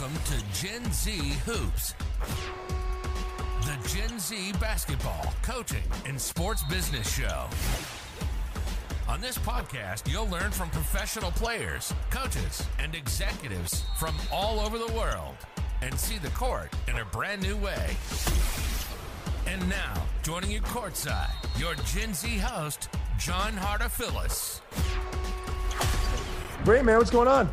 Welcome to Gen Z Hoops, the Gen Z basketball, coaching, and sports business show. On this podcast, you'll learn from professional players, coaches, and executives from all over the world and see the court in a brand new way. And now, joining you courtside, your Gen Z host, John Hartophilus. Great, man. What's going on?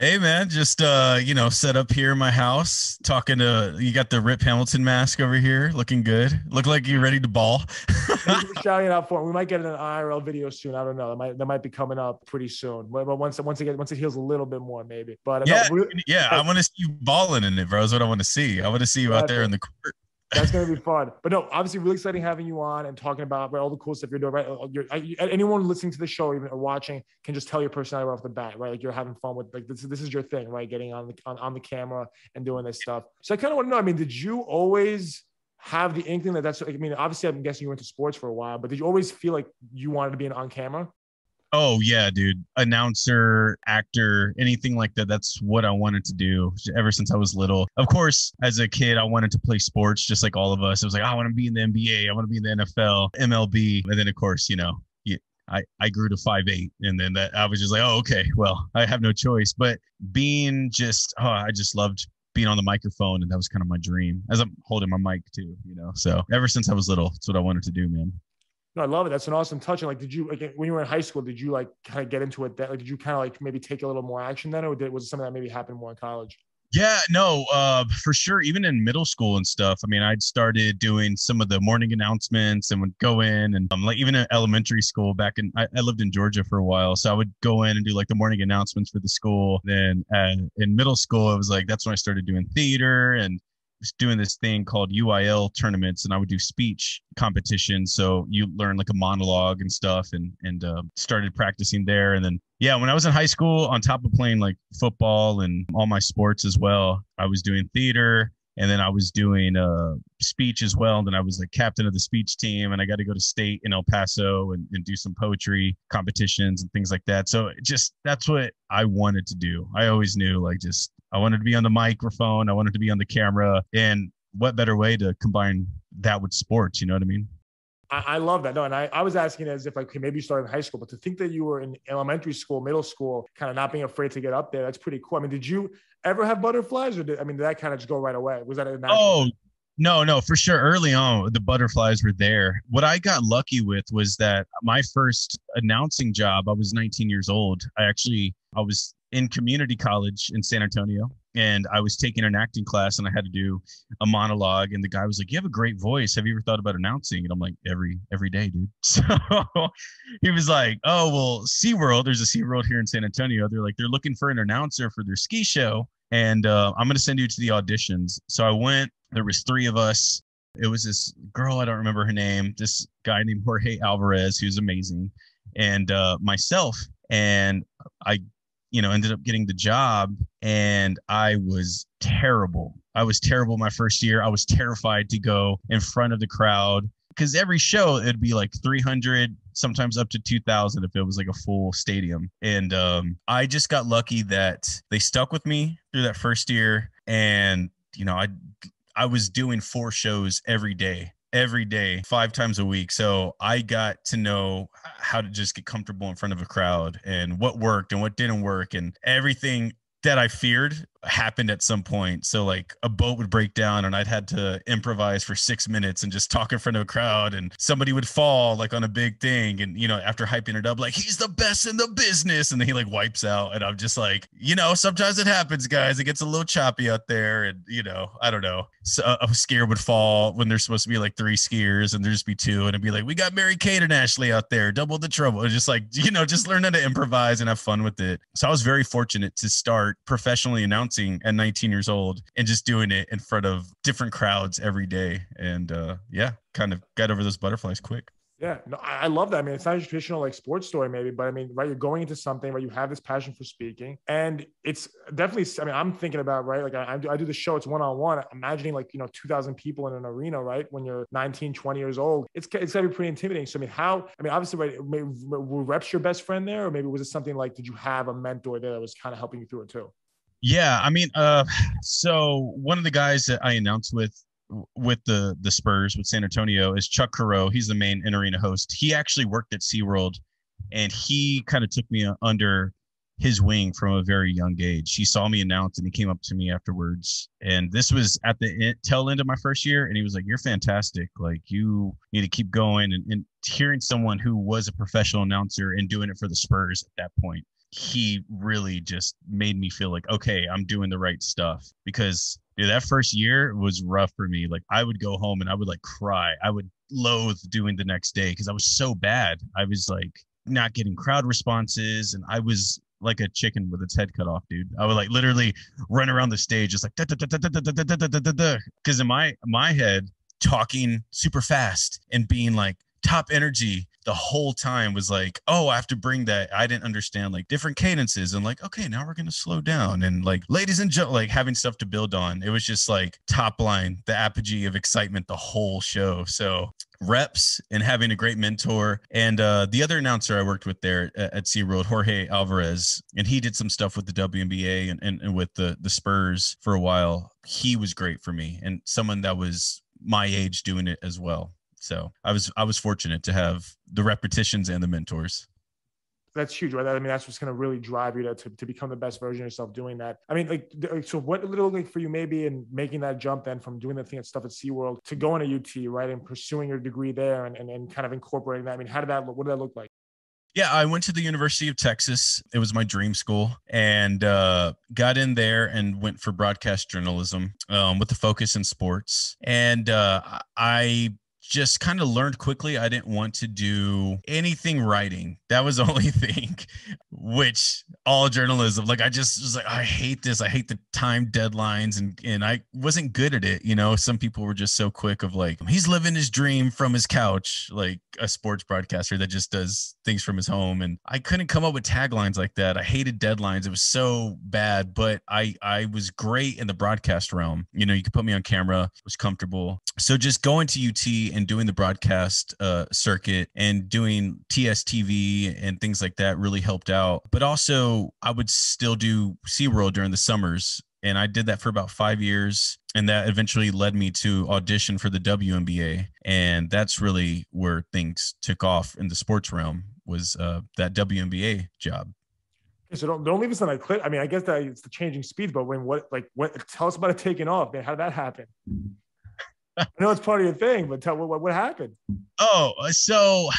Hey man, just uh, you know, set up here in my house, talking to you got the Rip Hamilton mask over here, looking good. Look like you're ready to ball. shouting out for it. We might get an IRL video soon. I don't know. That might that might be coming up pretty soon. But, but once once gets once it heals a little bit more, maybe. But yeah, no, yeah, I want to see you balling in it, bro. Is what I want to see. I want to see you out there in the court. That's gonna be fun. But no, obviously, really exciting having you on and talking about all the cool stuff you're doing. Right, uh, you're, anyone listening to the show, even or watching, can just tell your personality right off the bat. Right, like you're having fun with like this. This is your thing, right? Getting on the on, on the camera and doing this stuff. So I kind of want to know. I mean, did you always have the inkling that that's? I mean, obviously, I'm guessing you went to sports for a while, but did you always feel like you wanted to be an on camera? Oh yeah, dude. Announcer, actor, anything like that. That's what I wanted to do ever since I was little. Of course, as a kid, I wanted to play sports just like all of us. It was like, I want to be in the NBA, I want to be in the NFL, MLB. And then of course, you know, I, I grew to five eight and then that I was just like, oh, okay, well, I have no choice. But being just oh, I just loved being on the microphone and that was kind of my dream as I'm holding my mic too, you know. So ever since I was little, that's what I wanted to do, man. No, I love it. That's an awesome touch. And like, did you like when you were in high school? Did you like kind of get into it? That like, did you kind of like maybe take a little more action then, or did, was it something that maybe happened more in college? Yeah, no, uh, for sure. Even in middle school and stuff. I mean, I'd started doing some of the morning announcements and would go in and um, like even in elementary school back in, I, I, lived in Georgia for a while. So I would go in and do like the morning announcements for the school. Then uh, in middle school, it was like, that's when I started doing theater and doing this thing called UIL tournaments, and I would do speech competitions. So you learn like a monologue and stuff, and and uh, started practicing there. And then yeah, when I was in high school, on top of playing like football and all my sports as well, I was doing theater. And then I was doing a speech as well. And then I was the captain of the speech team, and I got to go to state in El Paso and, and do some poetry competitions and things like that. So just that's what I wanted to do. I always knew like just I wanted to be on the microphone. I wanted to be on the camera. And what better way to combine that with sports? You know what I mean? I, I love that. No, and I, I was asking as if like maybe you started in high school, but to think that you were in elementary school, middle school, kind of not being afraid to get up there, that's pretty cool. I mean, did you ever have butterflies, or did I mean did that kind of just go right away? Was that a natural? Oh, no, no, for sure. Early on, the butterflies were there. What I got lucky with was that my first announcing job, I was 19 years old. I actually I was in community college in San Antonio and I was taking an acting class and I had to do a monologue and the guy was like, "You have a great voice. Have you ever thought about announcing?" And I'm like, "Every every day, dude." So he was like, "Oh, well, SeaWorld, there's a SeaWorld here in San Antonio. They're like they're looking for an announcer for their ski show and uh, I'm going to send you to the auditions." So I went. There was three of us. It was this girl, I don't remember her name, this guy named Jorge Alvarez, who's amazing, and uh, myself. And I you know, ended up getting the job and I was terrible. I was terrible my first year. I was terrified to go in front of the crowd because every show it'd be like 300 sometimes up to 2000 if it was like a full stadium and um, i just got lucky that they stuck with me through that first year and you know i i was doing four shows every day every day, five times a week. So I got to know how to just get comfortable in front of a crowd and what worked and what didn't work and everything that I feared happened at some point. So like a boat would break down and I'd had to improvise for six minutes and just talk in front of a crowd and somebody would fall like on a big thing. And, you know, after hyping it up, like he's the best in the business. And then he like wipes out. And I'm just like, you know, sometimes it happens, guys. It gets a little choppy out there. And, you know, I don't know. So uh, a skier would fall when there's supposed to be like three skiers and there'd just be two. And it'd be like, we got Mary Kate and Ashley out there, double the trouble. It's just like, you know, just learn how to improvise and have fun with it. So I was very fortunate to start professionally announcing at 19 years old and just doing it in front of different crowds every day. And uh, yeah, kind of got over those butterflies quick. Yeah, no, I love that. I mean, it's not a traditional like sports story, maybe, but I mean, right, you're going into something where you have this passion for speaking, and it's definitely. I mean, I'm thinking about right, like I, I do, I do the show. It's one on one. Imagining like you know, 2,000 people in an arena, right? When you're 19, 20 years old, it's it's gotta be pretty intimidating. So I mean, how? I mean, obviously, right? Were reps your best friend there, or maybe was it something like, did you have a mentor there that was kind of helping you through it too? Yeah, I mean, uh, so one of the guys that I announced with with the the Spurs with San Antonio is Chuck Caro. He's the main in arena host. He actually worked at SeaWorld and he kind of took me under his wing from a very young age. He saw me announce and he came up to me afterwards. And this was at the tail end of my first year. And he was like, You're fantastic. Like, you need to keep going. And, and hearing someone who was a professional announcer and doing it for the Spurs at that point, he really just made me feel like, okay, I'm doing the right stuff. Because dude, that first year was rough for me. Like, I would go home and I would like cry. I would loathe doing the next day because I was so bad. I was like, not getting crowd responses and I was like a chicken with its head cut off, dude. I would like literally run around the stage just like because in my my head talking super fast and being like top energy the whole time was like, oh, I have to bring that. I didn't understand like different cadences and like, okay, now we're gonna slow down and like, ladies and gentlemen, like having stuff to build on. It was just like top line, the apogee of excitement the whole show. So reps and having a great mentor. And uh, the other announcer I worked with there at, at SeaWorld, Jorge Alvarez, and he did some stuff with the WNBA and, and, and with the, the Spurs for a while. He was great for me and someone that was my age doing it as well. So I was I was fortunate to have the repetitions and the mentors that's huge, right? I mean, that's what's going to really drive you to, to, to, become the best version of yourself doing that. I mean, like, so what look like for you maybe in making that jump then from doing the thing at stuff at SeaWorld to going to UT, right? And pursuing your degree there and, and, and kind of incorporating that. I mean, how did that look? What did that look like? Yeah, I went to the University of Texas. It was my dream school and uh, got in there and went for broadcast journalism um, with the focus in sports. And uh, I just kind of learned quickly I didn't want to do anything writing. That was the only thing, which all journalism, like I just was like, I hate this. I hate the time deadlines and and I wasn't good at it. You know, some people were just so quick of like, he's living his dream from his couch, like a sports broadcaster that just does things from his home. And I couldn't come up with taglines like that. I hated deadlines. It was so bad, but I I was great in the broadcast realm. You know, you could put me on camera, was comfortable. So just going to UT and doing the broadcast uh, circuit and doing TSTV and things like that really helped out. But also, I would still do SeaWorld during the summers. And I did that for about five years. And that eventually led me to audition for the WNBA. And that's really where things took off in the sports realm was uh, that WNBA job. So don't don't leave us on that clip. I mean, I guess that it's the changing speeds, but when what like what tell us about it taking off, man. How did that happen? I know it's part of your thing, but tell what what happened. Oh, so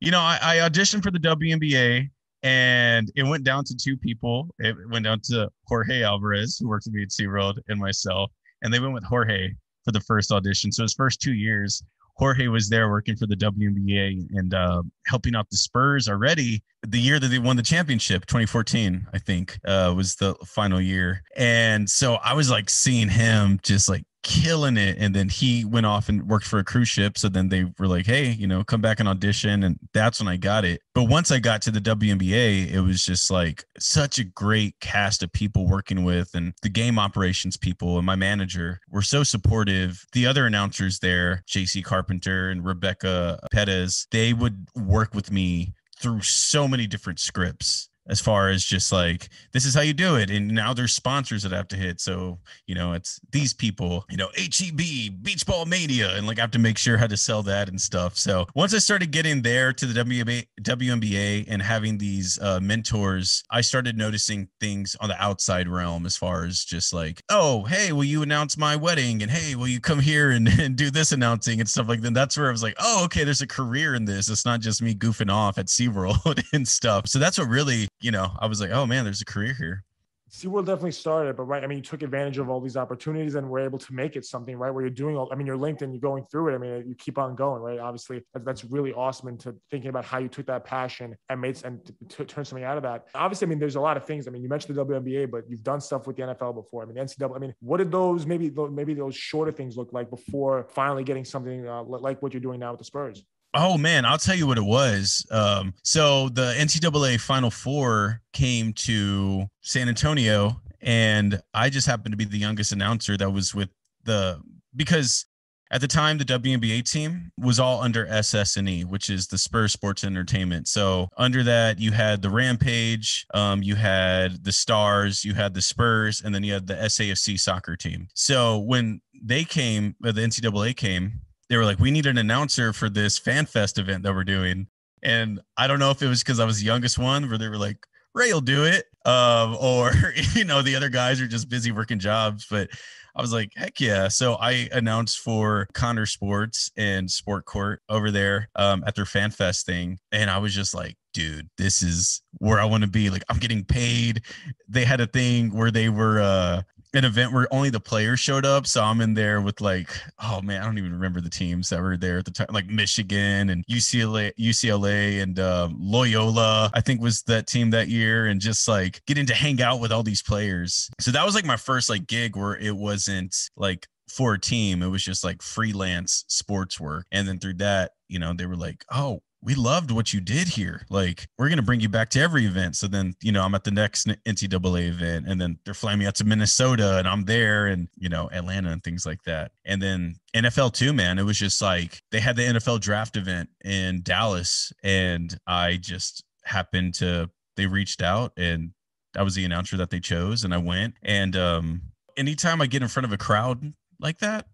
you know, I, I auditioned for the WNBA and it went down to two people. It went down to Jorge Alvarez, who worked with me at SeaWorld, and myself. And they went with Jorge for the first audition. So his first two years, Jorge was there working for the WNBA and uh, helping out the Spurs already. The year that they won the championship, 2014, I think, uh, was the final year. And so I was like seeing him just like killing it. And then he went off and worked for a cruise ship. So then they were like hey you know come back and audition. And that's when i got it. But once i got to the WNBA it was just like such a great cast of people working with and the game operations people and my manager were so supportive. The other announcers there JC Carpenter and Rebecca Perez they would work with me through so many different scripts as far as just like this is how you do it and now there's sponsors that have to hit so you know it's these people you know heb beach ball mania and like i have to make sure how to sell that and stuff. So once i started getting there to the WNBA, WNBA and having these uh, mentors i started noticing things on the outside realm as far as just like oh hey will you announce my wedding? And hey will you come here and, and do this announcing and stuff like that? That's where i was like oh okay there's a career in this. It's not just me goofing off at SeaWorld and stuff. So that's what really you know, I was like, oh man, there's a career here. SeaWorld definitely started, but right, I mean, you took advantage of all these opportunities and were able to make it something, right? Where you're doing all, I mean, you're LinkedIn, you're going through it. I mean, you keep on going, right? Obviously, that's really awesome. And to thinking about how you took that passion and made and t- turn something out of that. Obviously, I mean, there's a lot of things. I mean, you mentioned the WNBA, but you've done stuff with the NFL before. I mean, NCAA. I mean, what did those maybe maybe those shorter things look like before finally getting something uh, like what you're doing now with the Spurs? Oh man, I'll tell you what it was. Um, so the NCAA Final Four came to San Antonio, and I just happened to be the youngest announcer that was with the because at the time the WNBA team was all under SS&E, which is the Spurs Sports Entertainment. So under that you had the Rampage, um, you had the Stars, you had the Spurs, and then you had the SAFC soccer team. So when they came, uh, the NCAA came, they were like, we need an announcer for this fan fest event that we're doing. And I don't know if it was because I was the youngest one, where they were like, Ray will do it, um, or you know the other guys are just busy working jobs. But I was like, heck yeah! So I announced for Connor Sports and Sport Court over there um, at their Fan Fest thing, and I was just like, dude, this is where I want to be. Like I'm getting paid. They had a thing where they were uh an event where only the players showed up. So I'm in there with like, oh man, I don't even remember the teams that were there at the time, like Michigan and UCLA, UCLA and um, Loyola. I think was that team that year, and just like getting to hang out with all these players. So that was like my first like gig where it wasn't like for a team. It was just like freelance sports work. And then through that, you know, they were like, oh, we loved what you did here. Like, we're going to bring you back to every event. So then, you know, I'm at the next NCAA event and then they're flying me out to Minnesota and I'm there and, you know, Atlanta and things like that. And then NFL too, man, it was just like they had the NFL draft event in Dallas and I just happened to, they reached out and I was the announcer that they chose and I went. And um, anytime I get in front of a crowd like that,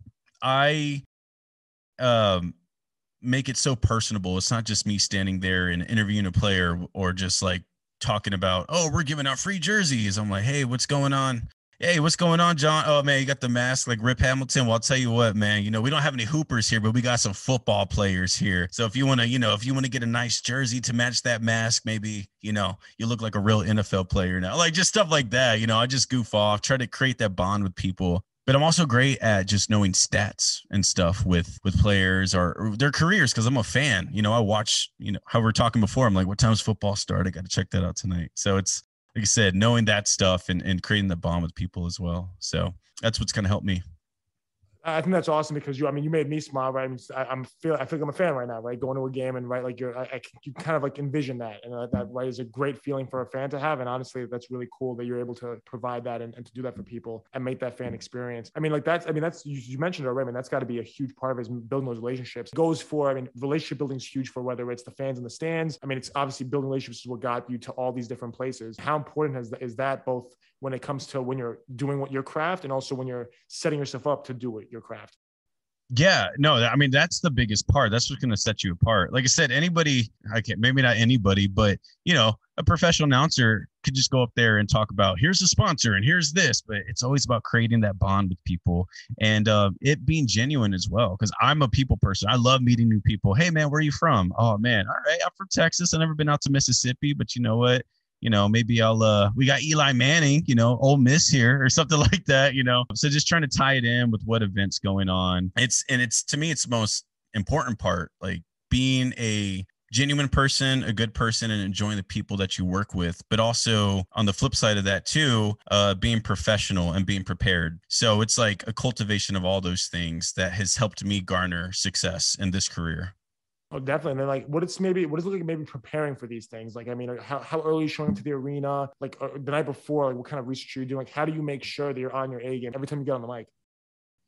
I, um, make it so personable. It's not just me standing there and interviewing a player or just like talking about, oh, we're giving out free jerseys. I'm like, hey, what's going on? Hey, what's going on, John? Oh man, you got the mask like Rip Hamilton. Well, I'll tell you what, man. You know, we don't have any hoopers here, but we got some football players here. So if you want to, you know, if you want to get a nice jersey to match that mask, maybe, you know, you look like a real NFL player now. Like just stuff like that. You know, I just goof off, try to create that bond with people but I'm also great at just knowing stats and stuff with with players or, their careers because I'm a fan. You know, I watch. You know, how we are talking before. I'm like, what time's football start? I got to check that out tonight. So it's like I said, knowing that stuff and and creating the bond with people as well. So that's what's gonna help me. I think that's awesome because you, I mean, you made me smile, right? I mean, I, am feel, I feel like I'm a fan right now, right? Going to a game and right, like you're, I, I you kind of like envision that, and that, that right is a great feeling for a fan to have. And honestly, that's really cool that you're able to provide that and, and to do that for people and make that fan experience. I mean, like that's, I mean, that's you, you mentioned it already. I mean, that's got to be a huge part of it is building those relationships. Goes for, I mean, relationship building is huge for whether it's the fans in the stands. I mean, it's obviously building relationships is what got you to all these different places. How important is, is that both when it comes to when you're doing what your craft and also when you're setting yourself up to do it your craft? Yeah, no, I mean that's the biggest part. That's what's going to set you apart. Like I said, anybody, I can't, maybe not anybody, but you know, a professional announcer could just go up there and talk about here's a sponsor and here's this, but it's always about creating that bond with people and uh, it being genuine as well. Because I'm a people person. I love meeting new people. Hey man, where are you from? Oh man, all right, I'm from Texas. I've never been out to Mississippi, but you know what? You know, maybe I'll uh we got Eli Manning, you know, Ole Miss here or something like that, you know. So just trying to tie it in with what events going on. It's and it's to me it's the most important part, like being a genuine person, a good person, and enjoying the people that you work with. But also on the flip side of that too, uh, being professional and being prepared. So it's like a cultivation of all those things that has helped me garner success in this career. Oh, definitely. And then like, what it's maybe, what is it like maybe preparing for these things? Like, I mean, how, how early are you showing up to the arena? Like uh, the night before, like what kind of research are you doing? Like, how do you make sure that you're on your A game every time you get on the mic?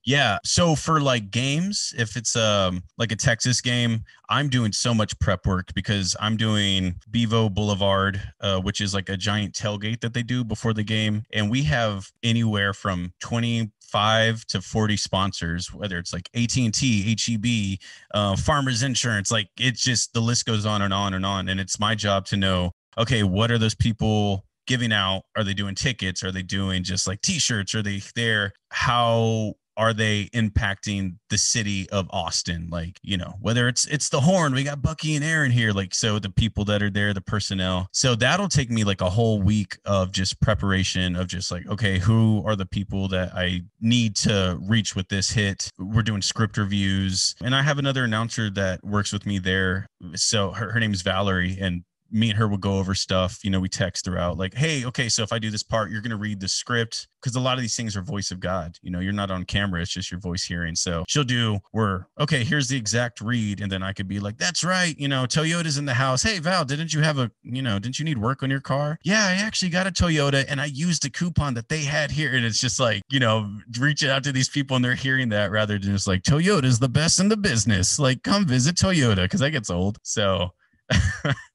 Yeah. So for like games, if it's um like a Texas game, I'm doing so much prep work because I'm doing Bevo Boulevard, uh, which is like a giant tailgate that they do before the game, and we have anywhere from 20 five to 40 sponsors, whether it's like AT&T, HEB, uh, Farmers Insurance, like it's just the list goes on and on and on. And it's my job to know, okay, what are those people giving out? Are they doing tickets? Are they doing just like t-shirts? Are they there? How are they impacting the city of Austin? Like, you know, whether it's it's the horn, we got Bucky and Aaron here, like so the people that are there, the personnel. So that'll take me like a whole week of just preparation of just like, okay, who are the people that I need to reach with this hit? We're doing script reviews. And I have another announcer that works with me there. So her, her name is Valerie and me and her would go over stuff. You know, we text throughout like, hey, okay, so if I do this part, you're gonna read the script because a lot of these things are voice of God. You know, you're not on camera; it's just your voice hearing. So she'll do, we're okay. Here's the exact read, and then I could be like, that's right. You know, Toyota's in the house. Hey, Val, didn't you have a, you know, didn't you need work on your car? Yeah, I actually got a Toyota, and I used a coupon that they had here, and it's just like, you know, reaching out to these people and they're hearing that rather than just like Toyota's the best in the business. Like, come visit Toyota because that gets old. So.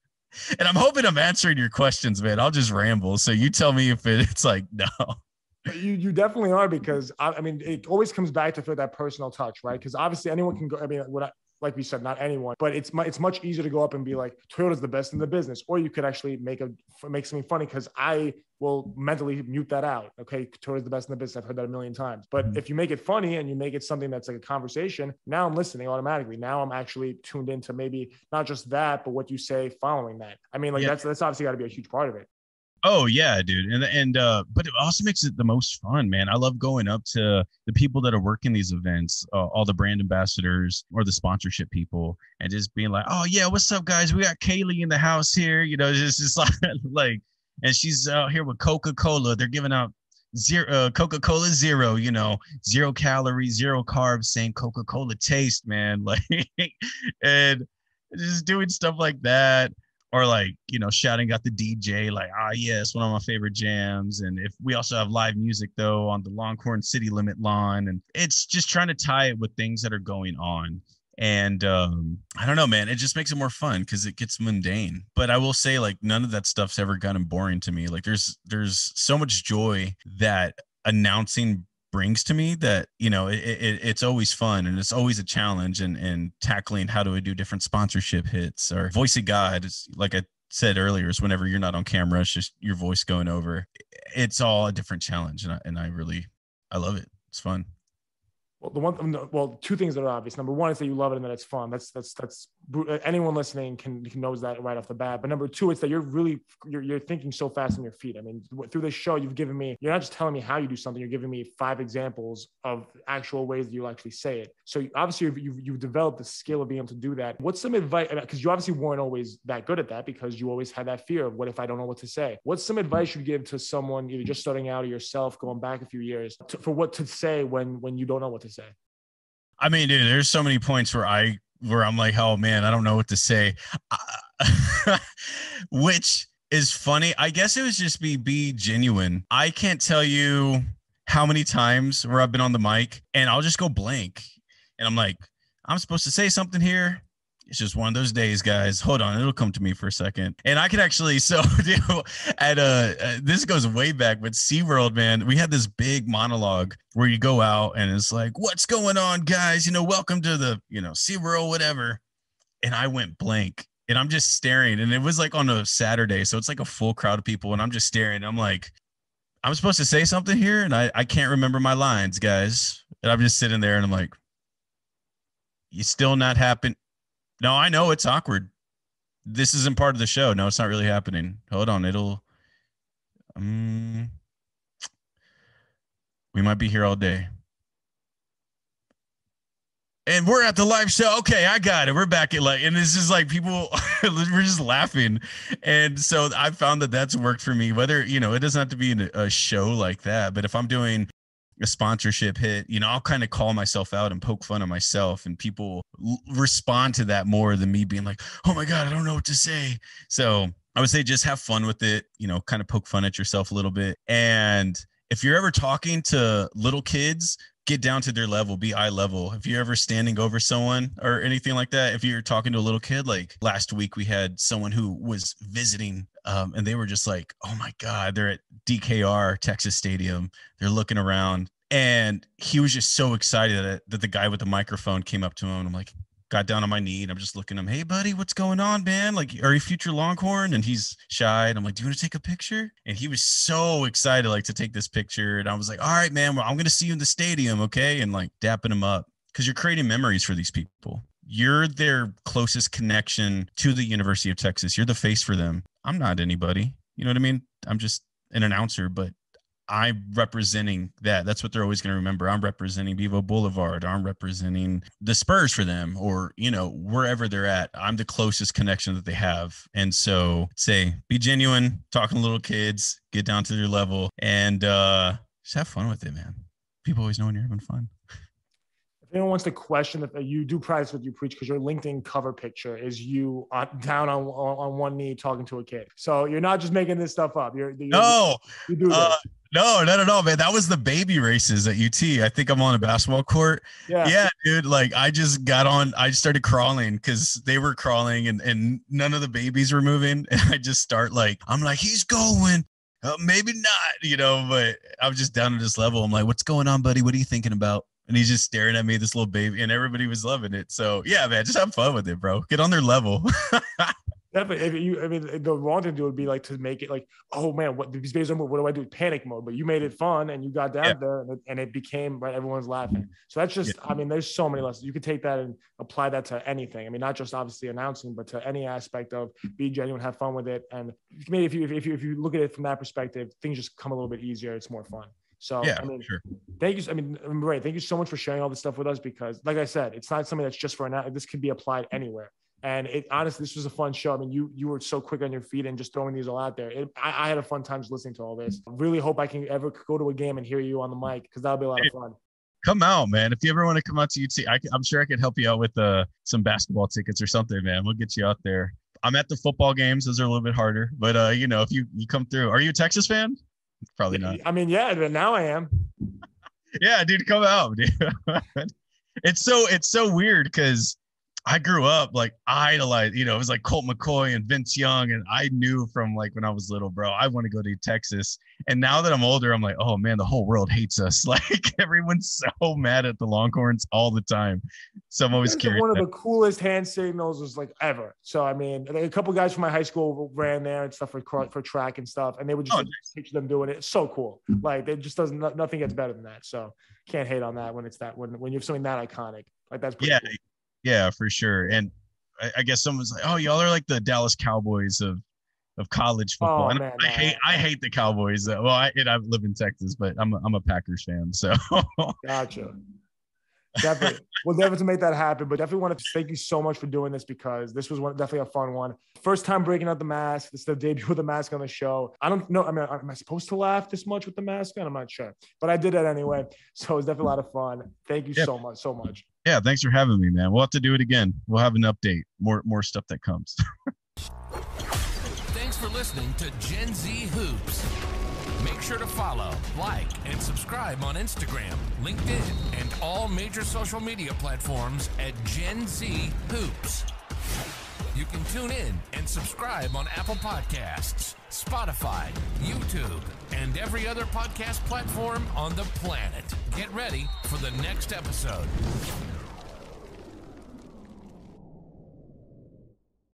and I'm hoping I'm answering your questions, man. I'll just ramble. So you tell me if it's like no. You you definitely are because I, I mean it always comes back to feel that personal touch, right? Because obviously anyone can go. I mean, what I, like we said, not anyone, but it's it's much easier to go up and be like Toyota's the best in the business, or you could actually make a make something funny because I will mentally mute that out. Okay, Toyota's the best in the business. I've heard that a million times. But mm-hmm. if you make it funny and you make it something that's like a conversation, now I'm listening automatically. Now I'm actually tuned into maybe not just that, but what you say following that. I mean, like yeah. that's that's obviously got to be a huge part of it. Oh yeah, dude. And and uh but it also makes it the most fun, man. I love going up to the people that are working these events, uh, all the brand ambassadors or the sponsorship people and just being like, "Oh yeah, what's up guys? We got Kaylee in the house here." You know, it's just like like and she's out here with Coca-Cola. They're giving out zero uh, Coca-Cola zero, you know, zero calories, zero carbs, same Coca-Cola taste, man. Like and just doing stuff like that or like you know shouting out the dj like ah yes one of my favorite jams and if we also have live music though on the longhorn city limit lawn and it's just trying to tie it with things that are going on and um i don't know man it just makes it more fun because it gets mundane but i will say like none of that stuff's ever gotten boring to me like there's there's so much joy that announcing brings to me that you know it, it, it's always fun and it's always a challenge and and tackling how do I do different sponsorship hits or voice of God is like I said earlier is whenever you're not on camera it's just your voice going over. It's all a different challenge and I, and I really I love it. It's fun well, the one, um, well, two things that are obvious. Number one is that you love it and that it's fun. That's that's that's uh, anyone listening can, can knows that right off the bat. But number two, it's that you're really you're, you're thinking so fast on your feet. I mean, through this show, you've given me you're not just telling me how you do something. You're giving me five examples of actual ways that you actually say it. So obviously, you've, you've, you've developed the skill of being able to do that. What's some advice? Because you obviously weren't always that good at that because you always had that fear of what if I don't know what to say. What's some advice you give to someone either just starting out or yourself going back a few years to, for what to say when when you don't know what to say? I mean, dude, there's so many points where I where I'm like, oh man, I don't know what to say, which is funny. I guess it was just be be genuine. I can't tell you how many times where I've been on the mic and I'll just go blank, and I'm like, I'm supposed to say something here, it's just one of those days, guys. Hold on, it'll come to me for a second. And I can actually, so at uh, uh, this goes way back, but SeaWorld, man, we had this big monologue where you go out and it's like, what's going on, guys? You know, welcome to the, you know, SeaWorld, whatever. And I went blank and I'm just staring. And it was like on a Saturday. So it's like a full crowd of people. And I'm just staring. I'm like, I'm supposed to say something here. And I, I can't remember my lines, guys. And I'm just sitting there and I'm like, you still not happen no, I know it's awkward. This isn't part of the show. No, it's not really happening. Hold on, it'll. Um, we might be here all day. And we're at the live show. Okay, I got it. We're back at like, and this is like people, we're just laughing. And so I found that that's worked for me. Whether, you know, it doesn't have to be a show like that, but if I'm doing a sponsorship hit, you know, I'll kind of call myself out and poke fun at myself, and people l- respond to that more than me being like, "Oh my god, I don't know what to say." So I would say just have fun with it, you know, kind of poke fun at yourself a little bit. And if you're ever talking to little kids, get down to their level, be eye level. If you're ever standing over someone or anything like that, if you're talking to a little kid, like last week we had someone who was visiting um, and they were just like, oh my God, they're at DKR, Texas Stadium. They're looking around. And he was just so excited that, that the guy with the microphone came up to him. And I'm like, got down on my knee and I'm just looking at him. Hey, buddy, what's going on, man? Like, are you future Longhorn? And he's shy. And I'm like, do you want to take a picture? And he was so excited, like, to take this picture. And I was like, all right, man, well, I'm to see you in the stadium. Okay. And like dapping him up because you're creating memories for these people. You're their closest connection to the University of Texas. You're the face for them. I'm not anybody. You know what I mean? I'm just an announcer, but I'm representing that. That's what they're always going to remember. I'm representing Bevo Boulevard. I'm representing the Spurs for them, or you know wherever they're at. I'm the closest connection that they have, and so say be genuine, talking to little kids, get down to their level, and uh, just have fun with it, man. People always know when you're having fun. If anyone wants to question that you do practice what you preach, because your LinkedIn cover picture is you on, down on, on one knee talking to a kid. So you're not just making this stuff up. You're, you're no, you do uh, no, no, no, no, man. That was the baby races at UT. I think I'm on a basketball court. Yeah, yeah, dude. Like I just got on. I started crawling because they were crawling and and none of the babies were moving. And I just start like I'm like he's going. Uh, maybe not, you know, but I'm just down to this level. I'm like, what's going on, buddy? What are you thinking about? And he's just staring at me, this little baby, and everybody was loving it. So yeah, man, just have fun with it, bro. Get on their level. Definitely. If you, I mean, the wrong thing to do would be like to make it like, oh man, what these babies are. What do I do? Panic mode. But you made it fun, and you got down yeah. there, and it, and it, became right. Everyone's laughing. So that's just. Yeah. I mean, there's so many lessons. You could take that and apply that to anything. I mean, not just obviously announcing, but to any aspect of be genuine, have fun with it, and maybe if you if you if you look at it from that perspective, things just come a little bit easier. It's more fun. So yeah, I mean, sure. thank you. I mean, right. Thank you so much for sharing all this stuff with us because, like I said, it's not something that's just for now. This can be applied anywhere. And it honestly, this was a fun show. I mean, you you were so quick on your feet and just throwing these all out there. It, I, I, had a fun time just listening to all this. I really hope I can ever go to a game and hear you on the mic because that'll be a lot of fun. Come out, man. If you ever want to come out to UT, I, am sure I could help you out with uh, some basketball tickets or something, man. We'll get you out there. I'm at the football games; those are a little bit harder. But uh, you know, if you you come through, are you a Texas fan? Probably not. I mean, yeah, but now I am. yeah, dude, come out, dude. it's so it's so weird because I grew up like idolized, you know, it was like Colt McCoy and Vince Young. And I knew from like when I was little, bro, I want to go to Texas. And now that I'm older, I'm like, oh man, the whole world hates us. Like everyone's so mad at the Longhorns all the time. So I'm always curious. One of the coolest hand signals was like ever. So I mean, a couple guys from my high school ran there and stuff for for track and stuff, and they would just oh, nice. teach them doing it. It's so cool. Like it just doesn't nothing gets better than that. So can't hate on that when it's that when when you have something that iconic. Like that's yeah. Cool. Yeah, for sure. And I, I, guess someone's like, "Oh, y'all are like the Dallas Cowboys of of college oh, football." Oh, and man, I, hate I hate the Cowboys. Well, I and I live in Texas, but I'm a, I'm a Packers fan. So gotcha. Definitely, we'll definitely make that happen. But definitely want to thank you so much for doing this because this was one definitely a fun one. First time breaking out the mask. This is the debut with the mask on the show. I don't know. I mean, am I supposed to laugh this much with the mask on? I'm not sure, but I did it anyway. So it was definitely a lot of fun. Thank you so much, so much. Yeah, thanks for having me, man. We'll have to do it again. We'll have an update, more more stuff that comes. thanks for listening to Gen Z Hoops. Make sure to follow, like, and subscribe on Instagram, LinkedIn, and all major social media platforms at Gen Z Hoops. You can tune in and subscribe on Apple Podcasts, Spotify, YouTube, and every other podcast platform on the planet. Get ready for the next episode.